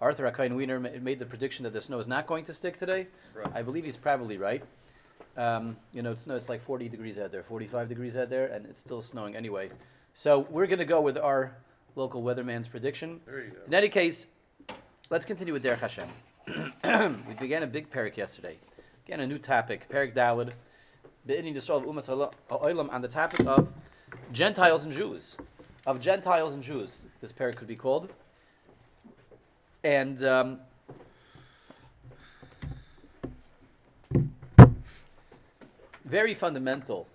Arthur Akain Wiener ma- made the prediction that the snow is not going to stick today. Right. I believe he's probably right. Um, you know, it's no, it's like 40 degrees out there, 45 degrees out there, and it's still snowing anyway. So we're going to go with our local weatherman's prediction. There you go. In any case, let's continue with Derech Hashem. we began a big parak yesterday. Again, a new topic, Parak Dalid, Be'inin Yisrael Umas Ha'olam, on the topic of Gentiles and Jews. Of Gentiles and Jews, this parak could be called. And um, very fundamental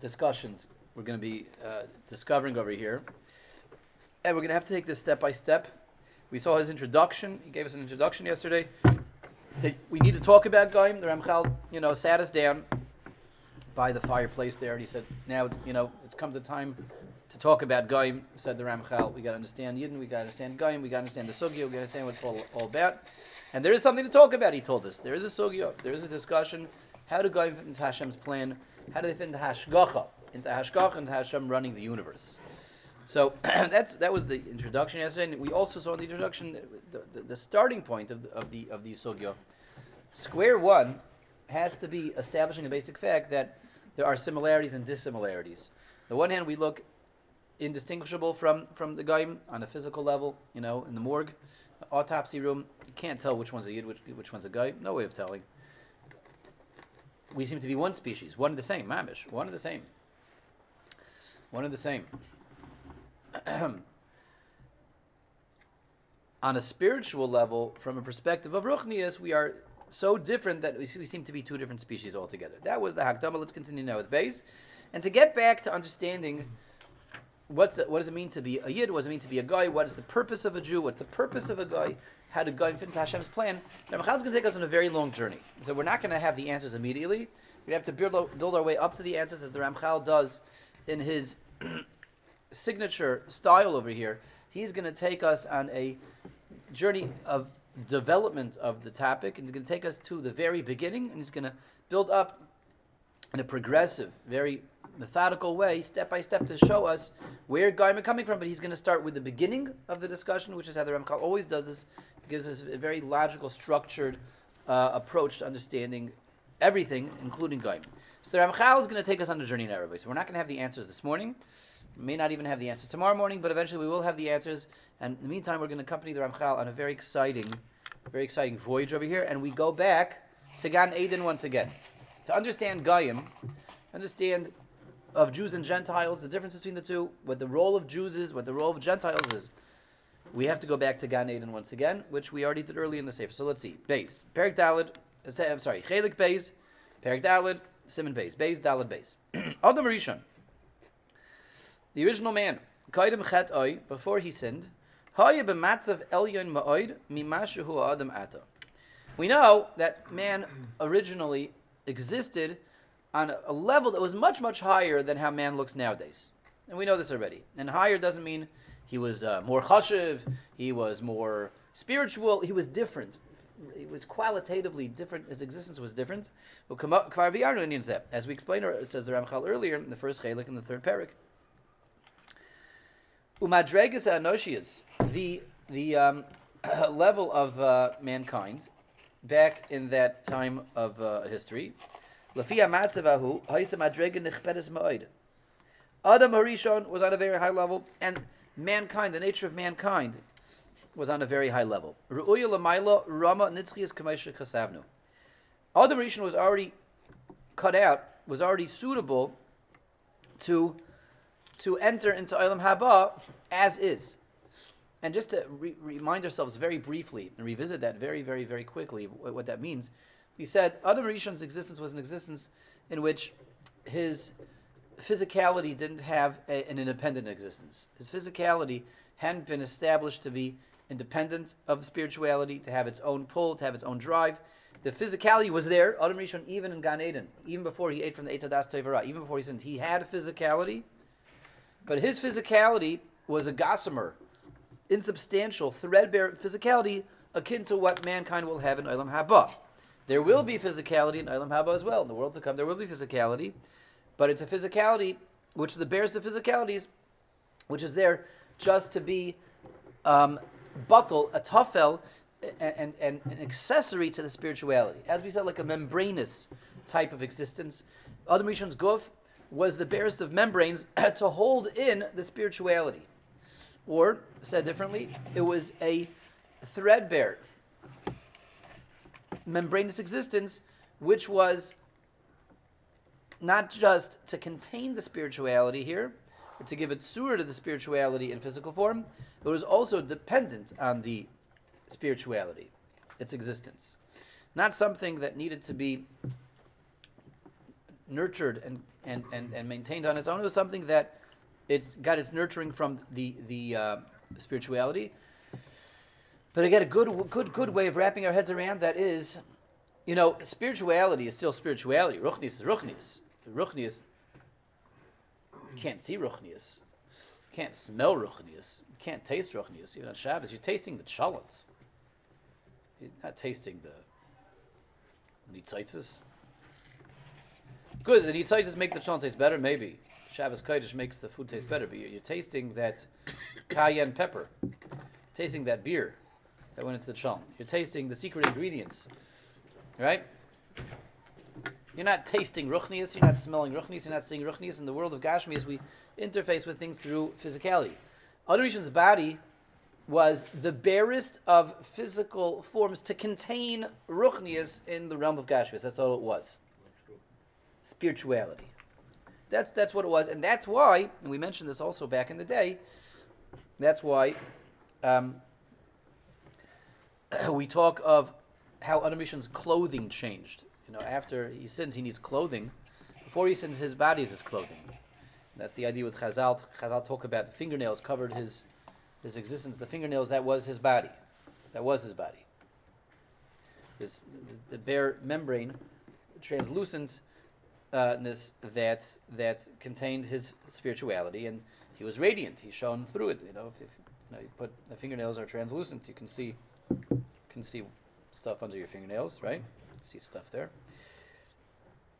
discussions we're going to be uh, discovering over here. And we're going to have to take this step by step. We saw his introduction. He gave us an introduction yesterday. We need to talk about Goyim. The Ramchal, you know, sat us down by the fireplace there, and he said, "Now, it's, you know, it's come the time to talk about Goyim." Said the Ramchal, "We got to understand Yidden. We got to understand Goyim. We got to understand the sugya. We got to understand what it's all, all about." And there is something to talk about. He told us there is a sugya. There is a discussion. How do Goyim fit into Hashem's plan? How do they fit into Hashgacha? Into Hashgacha and Hashem running the universe. So that's that was the introduction yesterday. And we also saw in the introduction the, the, the starting point of the, of the of the sugya. Square one has to be establishing a basic fact that there are similarities and dissimilarities. On the one hand, we look indistinguishable from from the guy on a physical level. You know, in the morgue, autopsy room, you can't tell which one's a yid, which, which one's a guy. No way of telling. We seem to be one species, one of the same, mamish, one of the same, one of the same. on a spiritual level, from a perspective of Ruchnias, we are so different that we, we seem to be two different species altogether. That was the Hakdama. Let's continue now with base. And to get back to understanding what's what does it mean to be a Yid, what does it mean to be a guy, what is the purpose of a Jew, what's the purpose of a guy, how to go fit into Hashem's plan, the Ramchal is going to take us on a very long journey. So we're not going to have the answers immediately. We have to build, build our way up to the answers as the Ramchal does in his signature style over here. He's going to take us on a journey of development of the topic, and he's going to take us to the very beginning, and he's going to build up in a progressive, very methodical way, step by step, to show us where Gaim are coming from. But he's going to start with the beginning of the discussion, which is how the Ramchal always does this. Gives us a very logical, structured uh, approach to understanding everything, including Gaim. So the Ramchal is going to take us on a journey in Arabic. So we're not going to have the answers this morning. We may not even have the answers tomorrow morning, but eventually we will have the answers. And in the meantime, we're going to accompany the Ramchal on a very exciting, very exciting voyage over here. And we go back to Gan Eden once again. To understand Goyim, understand of Jews and Gentiles, the difference between the two, what the role of Jews is, what the role of Gentiles is. We have to go back to Gan Eden once again, which we already did early in the Sefer. So let's see. Beis. Perik Dalid. uh, I'm sorry. Chelik Beis. Perik Dalid. Simon Beis. Beis Dalid Beis. Adam Rishon. The original man. Kaidim Chet Oy. Before he sinned. Haya b'matzav elyon ma'oid mimashu adam ata. We know that man originally existed on a level that was much, much higher than how man looks nowadays. And we know this already. And higher doesn't mean he was uh, more chashiv, he was more spiritual, he was different. He was qualitatively different, his existence was different. As we explained, it says the Ramchal earlier in the first chelik in the third parak. Umadregas anoshias, the the um, level of uh, mankind back in that time of uh, history. Lafia matzevahu haisa madrega nechpedes ma'od. Adam Harishon was on a very high level, and mankind, the nature of mankind, was on a very high level. Ru'uya lamaila rama nitzchias kamesha kasavnu. Adam Harishon was already cut out, was already suitable to to enter into Olam Haba as is. And just to re- remind ourselves very briefly and revisit that very, very, very quickly, what that means, we said Adam Rishon's existence was an existence in which his physicality didn't have a, an independent existence. His physicality hadn't been established to be independent of spirituality, to have its own pull, to have its own drive. The physicality was there, Adam Rishon, even in Gan Eden, even before he ate from the Eitz Hadas Tevarah, even before he sinned, he had a physicality, but his physicality was a gossamer, insubstantial, threadbare physicality akin to what mankind will have in Olam Haba. There will be physicality in Olam Haba as well. In the world to come, there will be physicality, but it's a physicality which is the bears of physicalities, which is there just to be um, bottle, a tafel, and, and, an accessory to the spirituality. As we said, like a membranous type of existence. Adam Rishon's guf was the barest of membranes to hold in the spirituality. Or, said differently, it was a threadbare, membranous existence, which was not just to contain the spirituality here, or to give it surah to the spirituality in physical form, but was also dependent on the spirituality, its existence. Not something that needed to be nurtured and, and, and, and maintained on its own. It was something that it's got its nurturing from the, the uh, spirituality. But again, a good, good, good way of wrapping our heads around that is, you know, spirituality is still spirituality. Ruchnius is Ruchnius. Ruchnius can't see Ruchnius. can't smell Ruchnius. You can't taste Ruchnius. Even on Shabbos, you're tasting the chalot. You're not tasting the nitzitzes. Good, the nitzitzes make the chalot taste better, maybe. Shabbos Kodesh makes the food taste better, but you're, you're tasting that cayenne pepper, tasting that beer that went into the chalot. You're tasting the secret ingredients, right? You're not tasting ruchnias, you're not smelling ruchnias, you're not seeing ruchnias. In the world of Gashmi, we interface with things through physicality. Adam Rishon's body was the barest of physical forms to contain ruchnias in the realm of Gashmis. That's all it was. Spirituality. That's, that's what it was. And that's why, and we mentioned this also back in the day, that's why um, we talk of how Adam Rishon's clothing changed. You know, after he sins, he needs clothing. Before he sins, his body is his clothing. That's the idea with Chazal. Chazal talk about the fingernails covered his his existence. The fingernails that was his body, that was his body. This the, bare membrane, translucentness uh, that that contained his spirituality, and he was radiant. He shone through it. You know, if, if you, know, you put the fingernails are translucent, you can see can see stuff under your fingernails, right? see stuff there.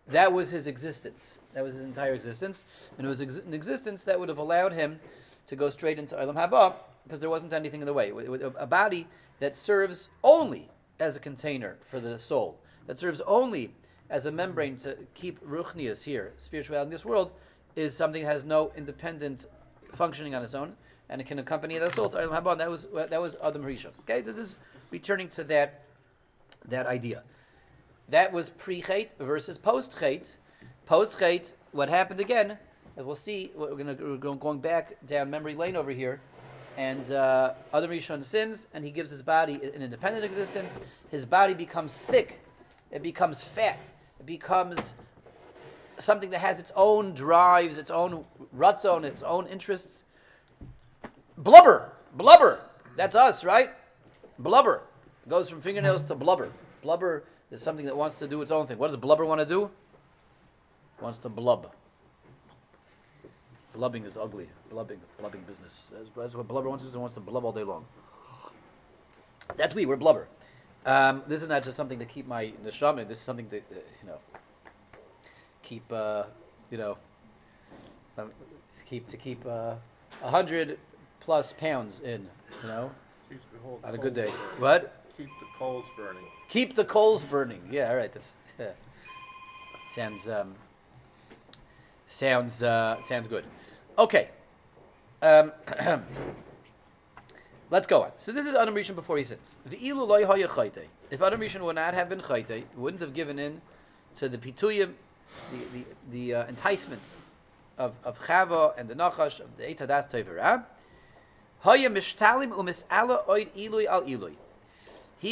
That was his existence. That was his entire existence. And it was ex- an existence that would have allowed him to go straight into Olam Haba because there wasn't anything in the way. A body that serves only as a container for the soul, that serves only as a membrane to keep ruchnias here, spirituality in this world, is something that has no independent functioning on its own, and it can accompany the soul to Olam Haba. That was that was Adam Rishon. Okay, this is returning to that that idea. That was pre-chait versus post-chait. Post-chait, what happened again, as we'll see, we're, gonna, we're going back down memory lane over here, and uh, Adam Rishon sins, and he gives his body an independent existence. His body becomes thick, it becomes fat, it becomes something that has its own drives, its own rutzon, its own interests. Blubber, blubber, that's us, right? Blubber goes from fingernails to blubber. Blubber is something that wants to do its own thing. What does blubber want to do? Wants to blub. Blubbing is ugly. Blubbing, blubbing business. That's, that's what blubber wants to do. It wants to blub all day long. That's we. We're blubber. Um, this is not just something to keep my neshama. This is something to, uh, you know, keep, uh, you know, um, keep to keep uh, a uh, hundred plus pounds in. You know, on a good day. What? Keep the coals burning. Keep the coals burning. Yeah, all right. This yeah. sounds um, sounds uh, sounds good. Okay. Um, let's go on. So this is Adam Rishon before he sins. If Adam Rishon would not have been chayte, wouldn't have given in to the pituyim, the the, the uh, enticements of of Chava and the Nachash of the Eitzadas Toivera. He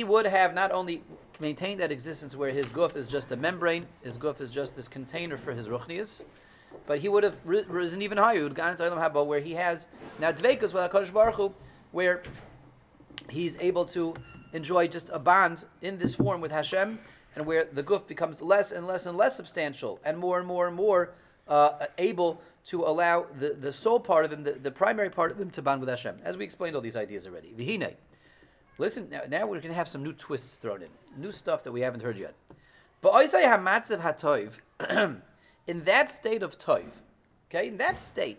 would have not only maintained that existence where his guf is just a membrane, his guf is just this container for his ruchnias, but he would have risen even higher. He would gone Haba where he has now dveikus Baruch Hu, where he's able to enjoy just a bond in this form with Hashem, and where the guf becomes less and less and less substantial, and more and more and more uh, able to allow the, the soul part of him, the, the primary part of him, to bond with Hashem. As we explained all these ideas already. Vihine. Listen, now, now we're going to have some new twists thrown in, new stuff that we haven't heard yet. But Oisai Hamatzav HaToiv, in that state of Toiv, okay, in that state,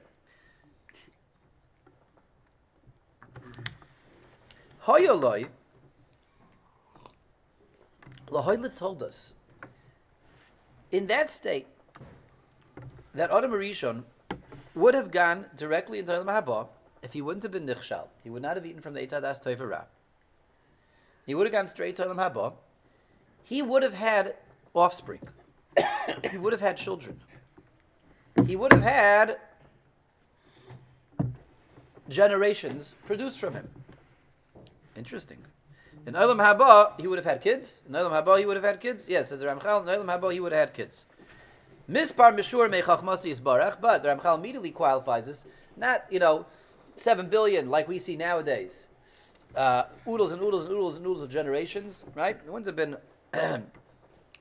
Hoyoloi, Lahoyla told us, in that state, that Adam Rishon would have gone directly into the Haba if he wouldn't have been Nichshal. He would not have eaten from the Eitzadas Toiva He would have gone straight to Olam Haba. He would have had offspring. he would have had children. He would have had generations produced from him. Interesting. In Olam Haba, he would have had kids. In Olam Haba, he would have had kids. Yes, as the Ramchal, in Olam Haba, he would have had kids. Mispar Mishur Mechachmasi is Barach, but the Ramchal immediately qualifies this. Not, you know, 7 billion like we see nowadays. Uh, oodles and oodles and oodles and oodles of generations, right? The ones have been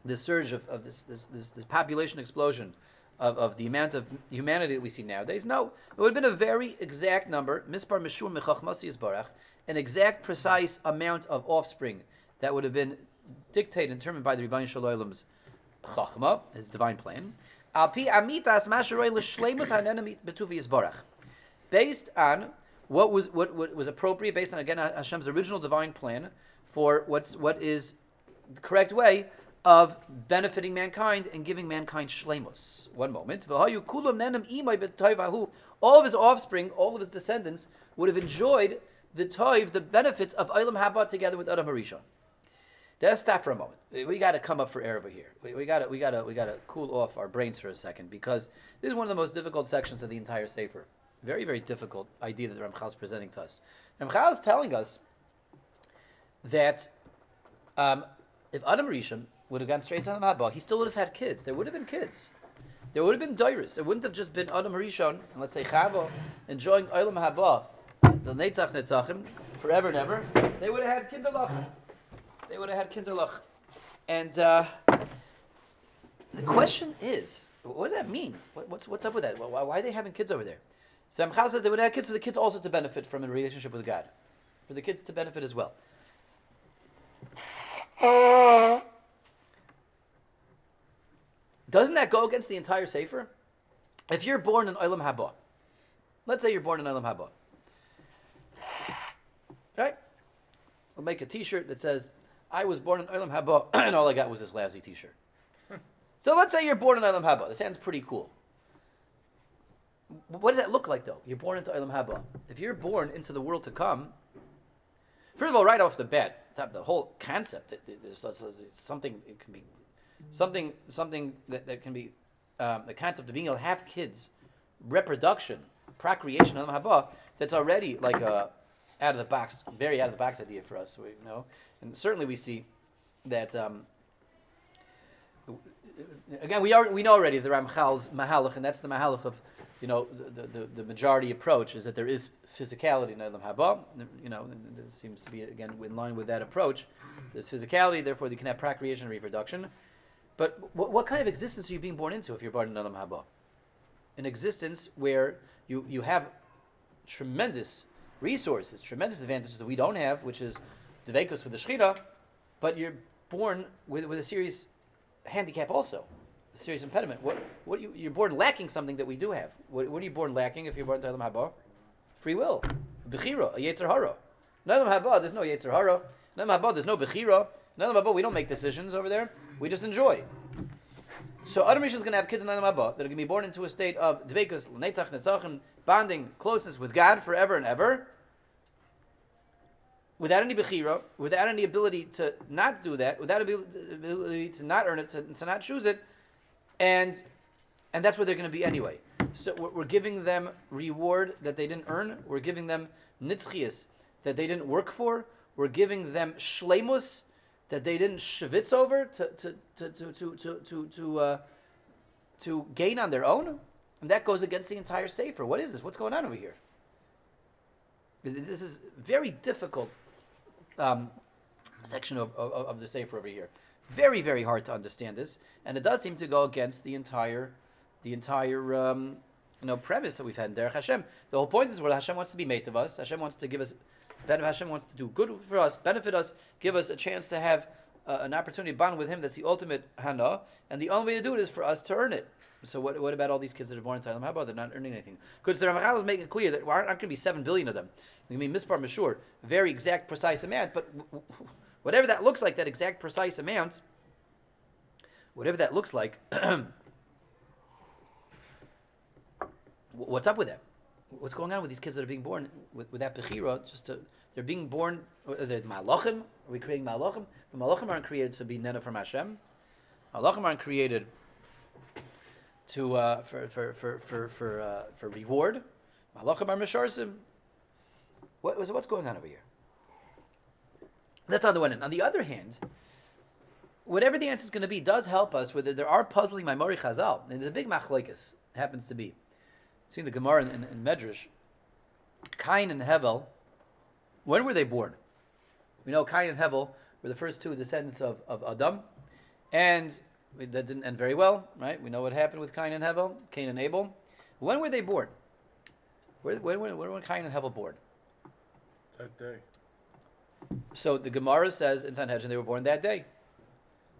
this surge of, of this, this, this, this population explosion of, of the amount of humanity that we see nowadays. No, it would have been a very exact number, mispar mishur mechachmasi is barach, an exact, precise amount of offspring that would have been dictated and determined by the Ribono Shel Olam's chachma, his divine plan. Based on what was what, what was appropriate, based on again Hashem's original divine plan for what's what is the correct way of benefiting mankind and giving mankind shlemus. One moment. All of his offspring, all of his descendants would have enjoyed the toiv, the benefits of Eilam Haba together with Adam Harishon. Let's stop for a moment. We got to come up for air over here. We got to we got to we got to cool off our brains for a second because this is one of the most difficult sections of the entire sefer. Very very difficult idea that the Ramchal is presenting to us. Ramchal is telling us that um, if Adam Rishon would have gone straight to the Haba, he still would have had kids. There would have been kids. There would have been doiris. It wouldn't have just been Adam Rishon and let's say Chava enjoying Olam Haba, the Netzach Netzachim, forever and ever. They would have had kinderlach. They would have had kinderlach. And uh, the question is, what does that mean? What, what's, what's up with that? Why, why, are they having kids over there? So Ramchal says they would have kids for the kids also to benefit from a relationship with God. For the kids to benefit as well. Doesn't that go against the entire Sefer? If you're born in Olam Haba, let's say you're born in Olam Haba, right? We'll make a T-shirt that says, "I was born in Olam Haba, and all I got was this lousy T-shirt." so let's say you're born in Olam Haba. This sounds pretty cool. What does that look like, though? You're born into Olam Haba. If you're born into the world to come, first of all, right off the bat, the whole concept, there's something it can be something something that, that can be um, the concept of being able to have kids, reproduction, procreation, that's already like a out of the box, very out of the box idea for us. You know, and certainly we see that. Um, again, we are we know already the Ramchal's mahalach, and that's the mahalach of, you know, the, the, the majority approach is that there is physicality in Olam Haba. You know, it seems to be again in line with that approach. There's physicality, therefore you can have procreation and reproduction. But what, what kind of existence are you being born into if you're born in Olam Haba? An existence where you, you have tremendous resources, tremendous advantages that we don't have, which is Devekus with the Shechina, but you're born with, with a serious handicap also, a serious impediment. What, what you, you're born lacking something that we do have. What, what are you born lacking if you're born to Olam Haba? Free will. Bechira, a Yetzer Hara. In Olam Haba, there's no Yetzer Hara. In Olam Haba, there's no Bechira. In Olam Haba, we don't make decisions over there. We just enjoy. So Adam Rishon is going to have kids in Adam Abba that are going to be born into a state of dvekus, netzach, netzachim, bonding, closeness with God forever and ever, without any bechira, without any ability to not do that, without ability to not earn it, to, to not choose it, and and that's where they're going to be anyway. So we're giving them reward that they didn't earn. We're giving them nitzchias that they didn't work for. We're giving them shlemus that they didn't schwitz over to to to to to to to, uh, to gain on their own, and that goes against the entire sefer. What is this? What's going on over here? This is very difficult um, section of, of, of the sefer over here. Very very hard to understand this, and it does seem to go against the entire the entire. Um, you know, premise that we've had in Derech Hashem. The whole point is what Hashem wants to be made of us. Hashem wants to give us Hashem wants to do good for us, benefit us, give us a chance to have uh, an opportunity to bond with Him. That's the ultimate hana, and the only way to do it is for us to earn it. So what, what about all these kids that are born in Thailand? How about they're not earning anything? Because the Ramachal is making clear that there aren't going to be seven billion of them. I mean, mispar mashur, very exact, precise amount. But whatever that looks like, that exact, precise amount, whatever that looks like, what's up with that? What's going on with these kids that are being born with, with that bechira? Just to, they're being born. Uh, the malachim. Are we creating malachim? The malachim aren't created to be nena from Hashem. Malachim aren't created to uh, for for for for for, uh, for reward. Malachim are misharsim. What was what's going on over here? That's on the one hand. On the other hand, whatever the answer is going to be does help us Whether. There are puzzling Maamarei Chazal, and there's a big machlekes. Happens to be. Seeing the Gemara in, in, in Medrash, Cain and Hevel, when were they born? We know Cain and Hevel were the first two descendants of, of Adam, and that didn't end very well, right? We know what happened with Cain and Hevel, Cain and Abel. When were they born? Where, when, when, when were Cain and Hevel born? That day. So the Gemara says in Sanhedrin they were born that day.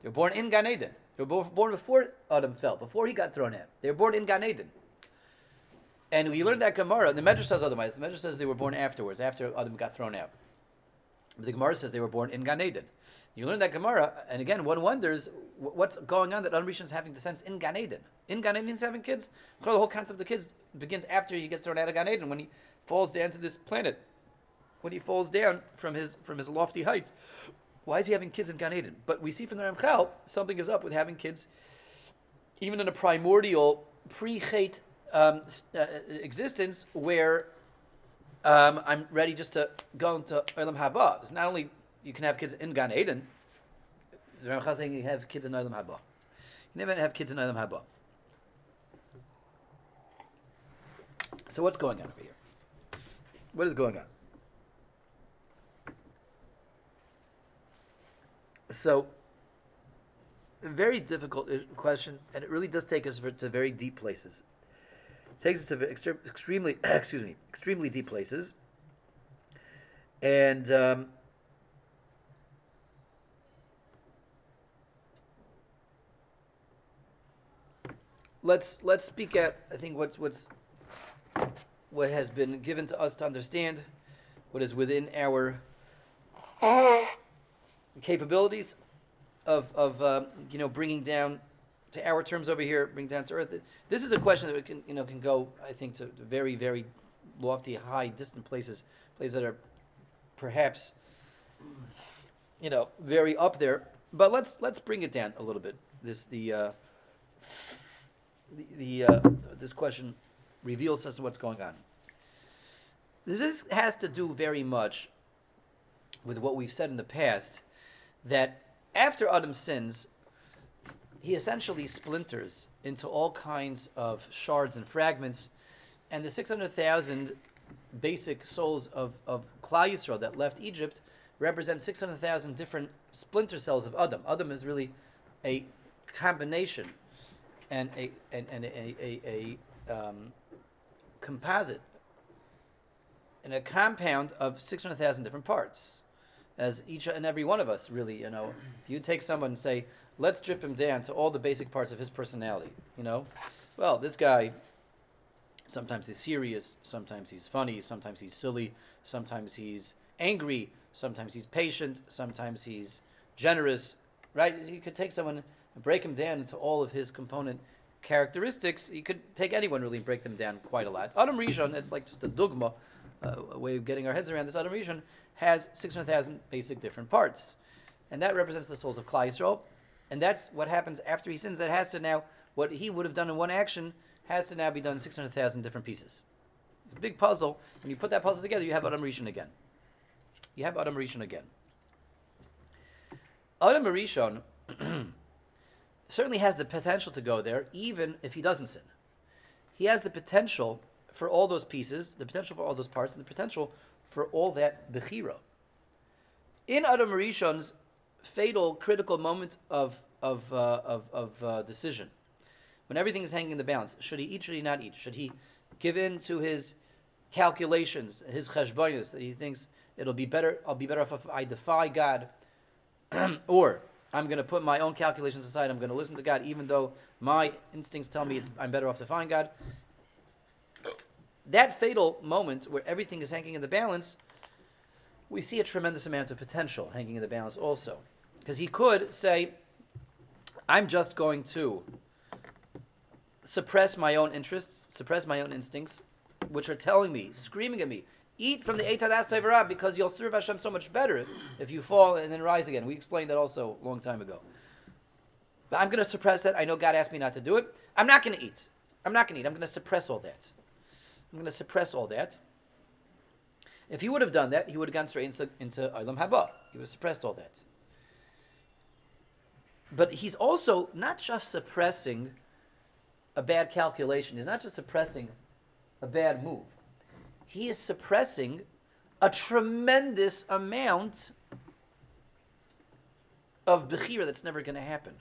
They were born in Gan Eden. They were born before Adam fell, before he got thrown out. They were born in Gan Eden. And we learned that Gemara. The Medrash says otherwise. The Medrash says they were born afterwards, after Adam got thrown out. But the Gemara says they were born in Gan Eden. You learn that Gemara, and again, one wonders what's going on that Adam Rishon is having descendants in Gan Eden. In Gan Eden, he's having kids. The whole concept of kids begins after he gets thrown out of Gan Eden, when he falls down to this planet, when he falls down from his from his lofty heights. Why is he having kids in Gan Eden? But we see from the Ramchal, something is up with having kids, even in a primordial, pre-chait um, uh, existence, where um, I'm ready just to go into Olam Haba. It's not only you can have kids in Gan Eden. The Ramchal saying you have kids in Olam Haba. You never have kids in Olam Haba. So what's going on over here? What is going on? So, a very difficult question, and it really does take us to very deep places. Takes us to extremely, excuse me, extremely deep places, and um, let's let's speak at I think what's what's what has been given to us to understand, what is within our capabilities of, of uh, you know bringing down to our terms over here, bring down to earth. This is a question that can you know can go I think to very very lofty, high, distant places, places that are perhaps you know very up there. But let's let's bring it down a little bit. This the uh, the, the uh, this question reveals us what's going on. This has to do very much with what we've said in the past that after Adam sins, he essentially splinters into all kinds of shards and fragments, and the 600,000 basic souls of, of Klal Yisrael that left Egypt represent 600,000 different splinter cells of Adam. Adam is really a combination and a, and, and a, a, a um, composite and a compound of 600,000 different parts as each and every one of us really, you know, you take someone and say, let's strip him down to all the basic parts of his personality, you know, well, this guy, sometimes he's serious, sometimes he's funny, sometimes he's silly, sometimes he's angry, sometimes he's patient, sometimes he's generous, right? You could take someone and break him down into all of his component characteristics. You could take anyone really and break them down quite a lot. Adam Rishon, it's like just a dogma, uh, a way of getting our heads around this. Adam Rishon has 600,000 basic different parts. And that represents the souls of Klal Yisrael. And that's what happens after he sins. That has to now, what he would have done in one action, has to now be done 600,000 different pieces. It's a big puzzle. When you put that puzzle together, you have Adam Rishon again. You have Adam Rishon again. Adam Rishon certainly has the potential to go there, even if he doesn't sin. He has the potential for all those pieces, the potential for all those parts, and the potential for all that bechira. In Adam Rishon's fatal, critical moment of of uh, of, of uh, decision, when everything is hanging in the balance, should he eat? Should he not eat? Should he give in to his calculations, his cheshbonis that he thinks it'll be better? I'll be better off if I defy God, or I'm going to put my own calculations aside. I'm going to listen to God, even though my instincts tell me I'm better off find God. That fatal moment where everything is hanging in the balance, we see a tremendous amount of potential hanging in the balance also. Because he could say, I'm just going to suppress my own interests, suppress my own instincts, which are telling me, screaming at me, eat from the Eitadas Tevirah because you'll serve Hashem so much better if you fall and then rise again. We explained that also a long time ago. But I'm going to suppress that. I know God asked me not to do it. I'm not going to eat. I'm not going to eat. I'm going to suppress all that. I'm going to suppress all that. If he would have done that, he would have gone straight into, into Olam Haba. He would have suppressed all that. But he's also not just suppressing a bad calculation. He's not just suppressing a bad move. He is suppressing a tremendous amount of Bechira that's never going to happen.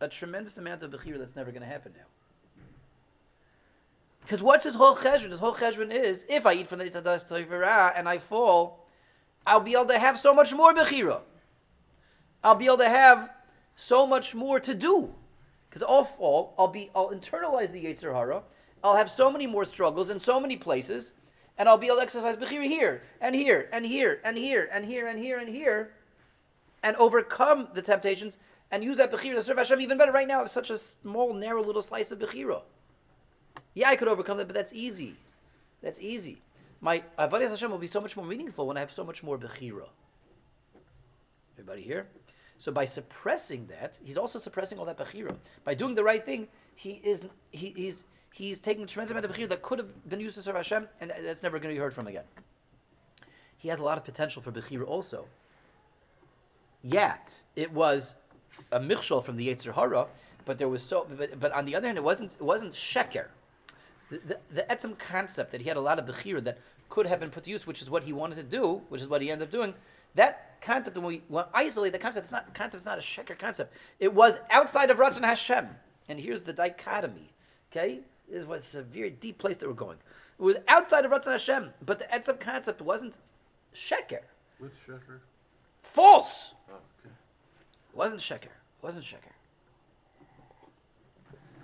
A tremendous amount of Bechira that's never going to happen now. Because what's his whole cheshbon? His whole cheshbon is if I eat from the Itzadas Toivera and I fall, I'll be able to have so much more Bechira. I'll be able to have so much more to do. Because I'll fall, I'll be, I'll internalize the Yetzer Hara. I'll have so many more struggles in so many places, and I'll be able to exercise Bechira here and here and here and here and here and here and here, and overcome the temptations and use that Bechira to serve Hashem even better. Right now, I have such a small, narrow little slice of Bechira. Yeah, I could overcome that, but that's easy. That's easy. My Avodah Hashem will be so much more meaningful when I have so much more Bechira. Everybody here? So by suppressing that, he's also suppressing all that bechira. By doing the right thing, he is he, he's he's taking a tremendous amount of bechira that could have been used to serve Hashem, and that's never going to be heard from again. He has a lot of potential for bechira also. Yeah, it was a michshol from the Yetzer Hara, but there was so. But, but on the other hand, it wasn't it wasn't sheker. The, the, concept that he had a lot of bechira that could have been put to use, which is what he wanted to do, which is what he ended up doing. That concept, when we well, isolate the concept, it's not concept. It's not a sheker concept. It was outside of Ratzon Hashem. And here's the dichotomy. Okay, this is what's a very deep place that we're going. It was outside of Ratzon Hashem, but the etzem concept wasn't sheker. What's sheker? False. Oh, okay. It wasn't sheker. It wasn't sheker.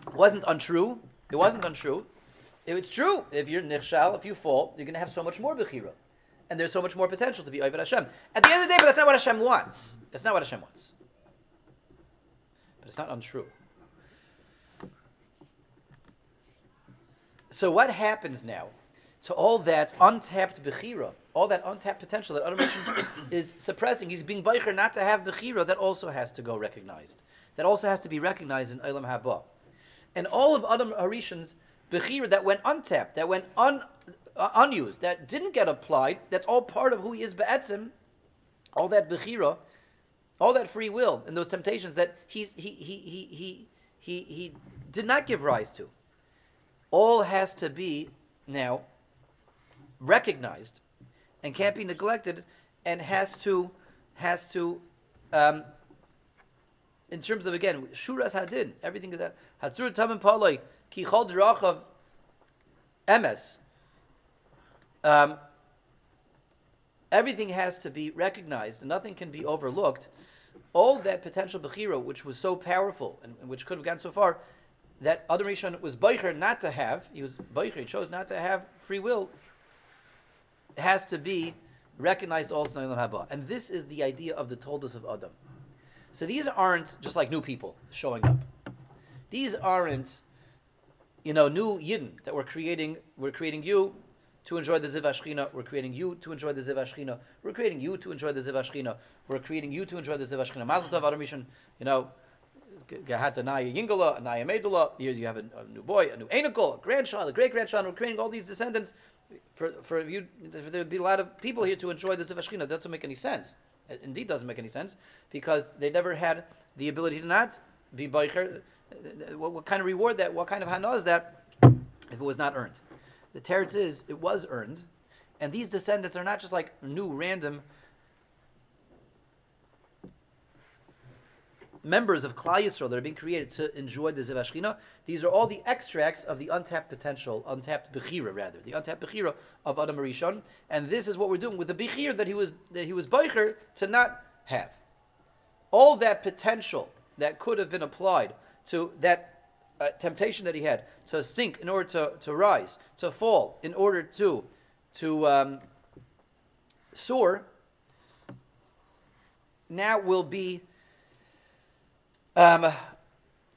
It wasn't untrue. It wasn't untrue. It's true. If you're nichshal, if you fall, you're going to have so much more bechira and there's so much more potential to be Ovid Hashem. At the end of the day, but that's not what Hashem wants. That's not what Hashem wants. But it's not untrue. So what happens now to all that untapped bechira, all that untapped potential that Adam is suppressing? He's being beicher not to have bechira. That also has to go recognized. That also has to be recognized in Olam Haba. And all of Adam Harishon's bechira that went untapped, that went un, uh, unused, that didn't get applied, that's all part of who he is be'etzim, all that bechira, all that free will and those temptations that he's, he, he, he, he, he, he did not give rise to. All has to be now recognized and can't be neglected and has to, has to, um, in terms of again, shuras hadin, everything is hatzur tamim paloi ki chol of emes. Um, everything has to be recognized, nothing can be overlooked. All that potential bechira, which was so powerful and, and which could have gone so far, that Adam Rishon was beicher not to have, he was beicher, he chose not to have free will, has to be recognized also in Haba. And this is the idea of the Toldos of Adam. So these aren't just like new people showing up. These aren't, you know, new Yidden that we're creating. We're creating you to enjoy the Ziv Ashchina. We're creating you to enjoy the Ziv Ashchina. We're creating you to enjoy the Ziv Ashchina. We're creating you to enjoy the Ziv Ashchina. Mazel Tov, Adam Rishon, you know, Gehat Anaya Yingala, Anaya Medula. Here's you have a, a, new boy, a new Anikel, a grandchild, a great grandchild. We're creating all these descendants for, for you. For there would be a lot of people here to enjoy the Ziv Ashchina. That doesn't make any sense. It indeed doesn't make any sense because they never had the ability to not be Beicher. What, what kind of reward that, what kind of hana is that if it was not earned? The teretz is it was earned, and these descendants are not just like new random members of Klal Yisrael that are being created to enjoy the Zivashchina. These are all the extracts of the untapped potential, untapped bechira rather, the untapped bechira of Adam Rishon, and this is what we're doing with the bechir that he was that he was beicher to not have. all that potential that could have been applied to that uh, temptation that he had to sink in order to, to rise, to fall in order to to um, soar, now will be um,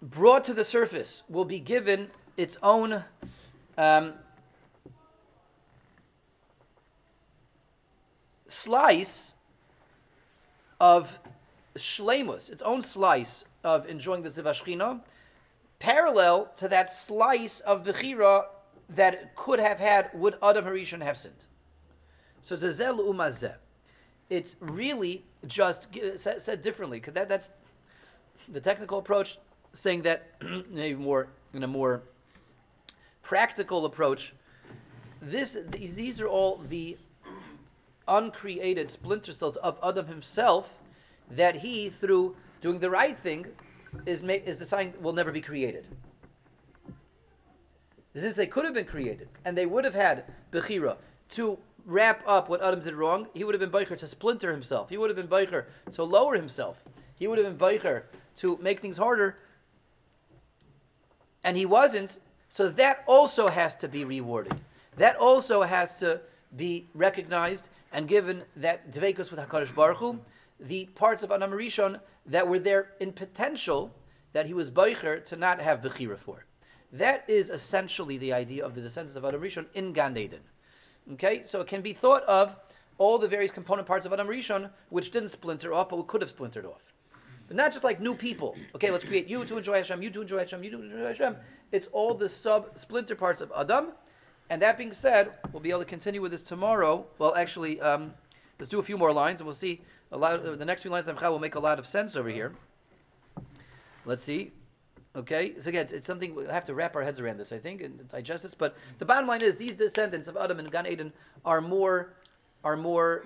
brought to the surface, will be given its own um, slice of shlemus, its own slice of enjoying the Zivashchina, parallel to that slice of Bechira that could have had, would Adam Harishon have sinned. So Zazel Umazeh. It's really just uh, said, said differently, because that, that's the technical approach, saying that maybe more in a more practical approach. This these, these are all the uncreated splinter cells of Adam himself that he, through doing the right thing, is ma- is deciding will never be created. Since they could have been created and they would have had Bechira to wrap up what Adam did wrong, he would have been Beicher to splinter himself. He would have been Beicher to lower himself. He would have been Beicher to make things harder. And he wasn't, so that also has to be rewarded. That also has to be recognized and given that Dveikus with HaKadosh Baruch Hu, the parts of Adam Rishon that were there in potential that he was Beicher to not have Bechira for. That is essentially the idea of the descendants of Adam Rishon in Gan Eden. Okay, so it can be thought of all the various component parts of Adam Rishon which didn't splinter off, but could have splintered off. But not just like new people. Okay, let's create you to enjoy Hashem, you to enjoy Hashem, you to enjoy Hashem. It's all the sub splinter parts of Adam. And that being said, we'll be able to continue with this tomorrow. Well, actually, um, let's do a few more lines, and we'll see. A lot. Of, the next few lines of will make a lot of sense over here. Let's see. Okay, so again, it's, it's, something we have to wrap our heads around this, I think, and digest this. But the bottom line is, these descendants of Adam and Gan Eden are more, are more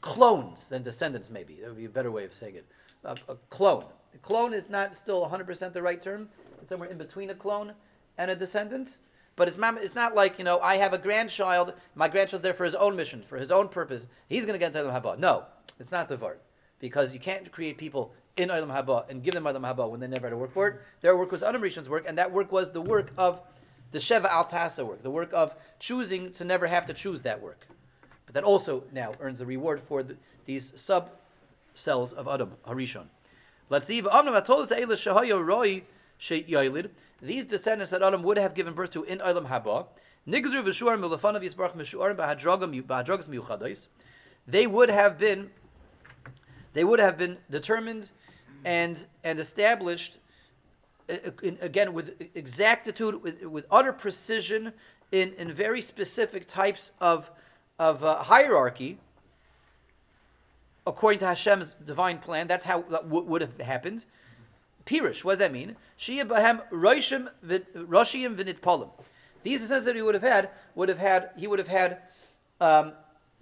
clones than descendants. Maybe that would be a better way of saying it. A, a clone. A clone is not still 100% the right term. It's somewhere in between a clone and a descendant. But it's, it's not like, you know, I have a grandchild, my grandchild's there for his own mission, for his own purpose. He's going to get into the Haba. No, it's not the Vart. Because you can't create people in Olam Haba and give them Olam Haba when they never had to work for it. Their work was Adam Rishon's work, and that work was the work of the Shev V'al Ta'aseh work, the work of choosing to never have to choose that work. But that also now earns the reward for the, these sub cells of Adam Harishon. Let's see. These descendants that Adam would have given birth to in Olam Haba, they would have been they would have been determined and and established uh, uh, in, again with exactitude, with, with utter precision, in, in very specific types of of uh, hierarchy, according to Hashem's divine plan. That's how that w- would have happened. Pirish, what does that mean? Shia bahem roshim. These descendants that he would have had would have had he would have had um,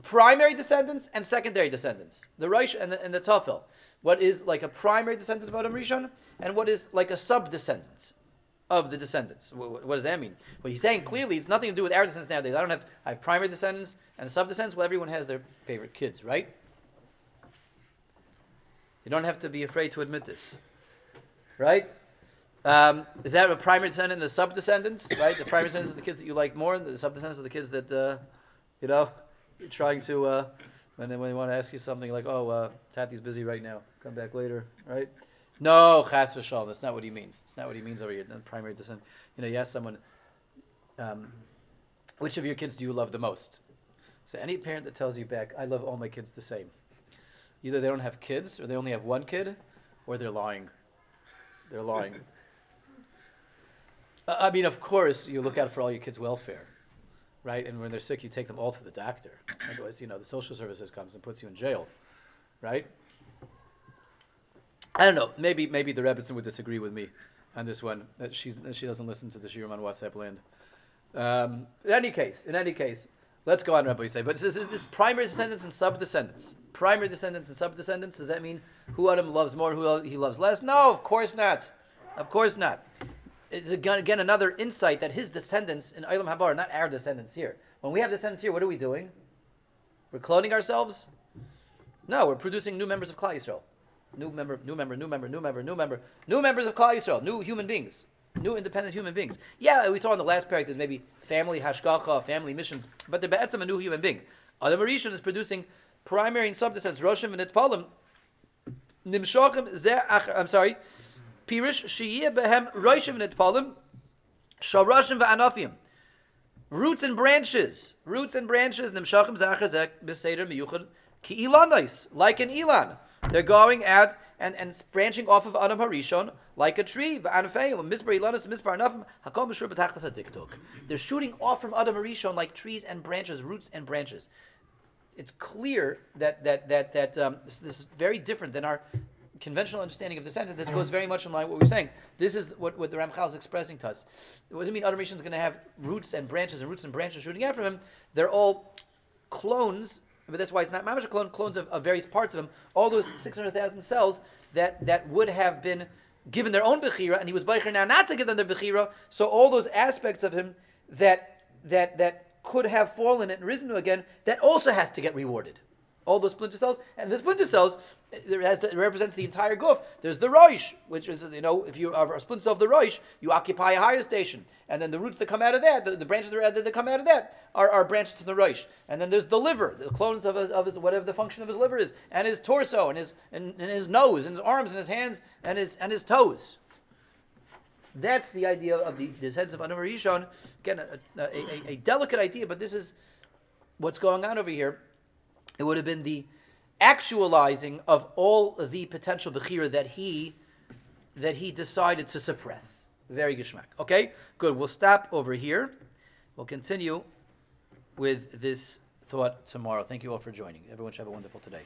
primary descendants and secondary descendants. The Rosh and the, and the Tafel what is like a primary descendant of Adam Rishon and what is like a sub descendant of the descendants. What, what, does that mean? What he's saying clearly it's nothing to do with our descendants nowadays. I don't have I have primary descendants and sub descendants. Well, everyone has their favorite kids, right? You don't have to be afraid to admit this, right? Um, is that a primary descendant and a sub descendants, right? The primary descendants are the kids that you like more, and the sub descendants are the kids that uh, you know you're trying to. Uh, when they, when they want to ask you something like, "Oh, uh, Tati's busy right now. Come back later," right? No, chas v'shalom. That's not what he means. That's not what he means over here. Primary descendant. You know, you ask someone, um, "Which of your kids do you love the most?" So any parent that tells you back, "I love all my kids the same," either they don't have kids, or they only have one kid, or they're lying. They're lying. I mean, of course, you look out for all your kids' welfare right? And when they're sick, you take them all to the doctor. Otherwise, you know, the social services comes and puts you in jail, right? I don't know. Maybe maybe the Rebbitzin would disagree with me on this one. That she's that she doesn't listen to the Shirim on WhatsApp land. Um, in any case, in any case, let's go on, Rabbi say. But this, is this primary descendants and sub descendants. Primary descendants and sub descendants. Does that mean who Adam loves more, who he loves less? No, of course not. Of course not It's again another insight that his descendants in Eilam Habar are not our descendants here. When we have descendants here, what are we doing? We're cloning ourselves? No, we're producing new members of Klal Yisrael. new member, new member, new member, new member, new member, new members of Klal Yisrael, new human beings, new independent human beings. Yeah, we saw in the last paragraph there's maybe family hashgacha, family missions, but they're be'etzim a new human being. Adam Rishon is producing primary and subdescendants, Roshim and Itpalim, Nimshachim ze I'm sorry, Pirish shiyeh behem Roshim and Itpalim, Sharashim ve'anafim. Roots and branches, roots and branches. Nimshachim zachazek b'seder miyuchad ki ilanais, like an ilan. They're going out and, and branching off of Adam Harishon like a tree. They're shooting off from Adam Harishon like trees and branches, roots and branches. It's clear that that that that um, this, this is very different than our conventional understanding of the sentence, this goes very much in line with what we're saying. This is what, what the Ramchal is expressing to us. It doesn't mean Adam Rishon is going to have roots and branches and roots and branches shooting out from him. They're all clones, but that's why it's not mamash clone, clones of, of, various parts of him. All those 600,000 cells that, that would have been given their own bechira, and he was beicher now not to give them their bechira. So all those aspects of him that that that could have fallen and risen again, that also has to get rewarded all those splinter cells, and the splinter cells has, represents the entire goof. There's the roish, which is you know if you are a splinter cell of the roish, you occupy a higher station, and then the roots that come out of that, the, the branches that come out of that, are, are branches from the roish. And then there's the liver, the clones of his, of his whatever the function of his liver is, and his torso, and his and, and his nose, and his arms, and his hands, and his and his toes. That's the idea of the these heads of Rishon. Again, a, a, a, a delicate idea, but this is what's going on over here it would have been the actualizing of all the potential bechira that he that he decided to suppress. Very geschmack. Okay, good. We'll stop over here. We'll continue with this thought tomorrow. Thank you all for joining. Everyone should have a wonderful today.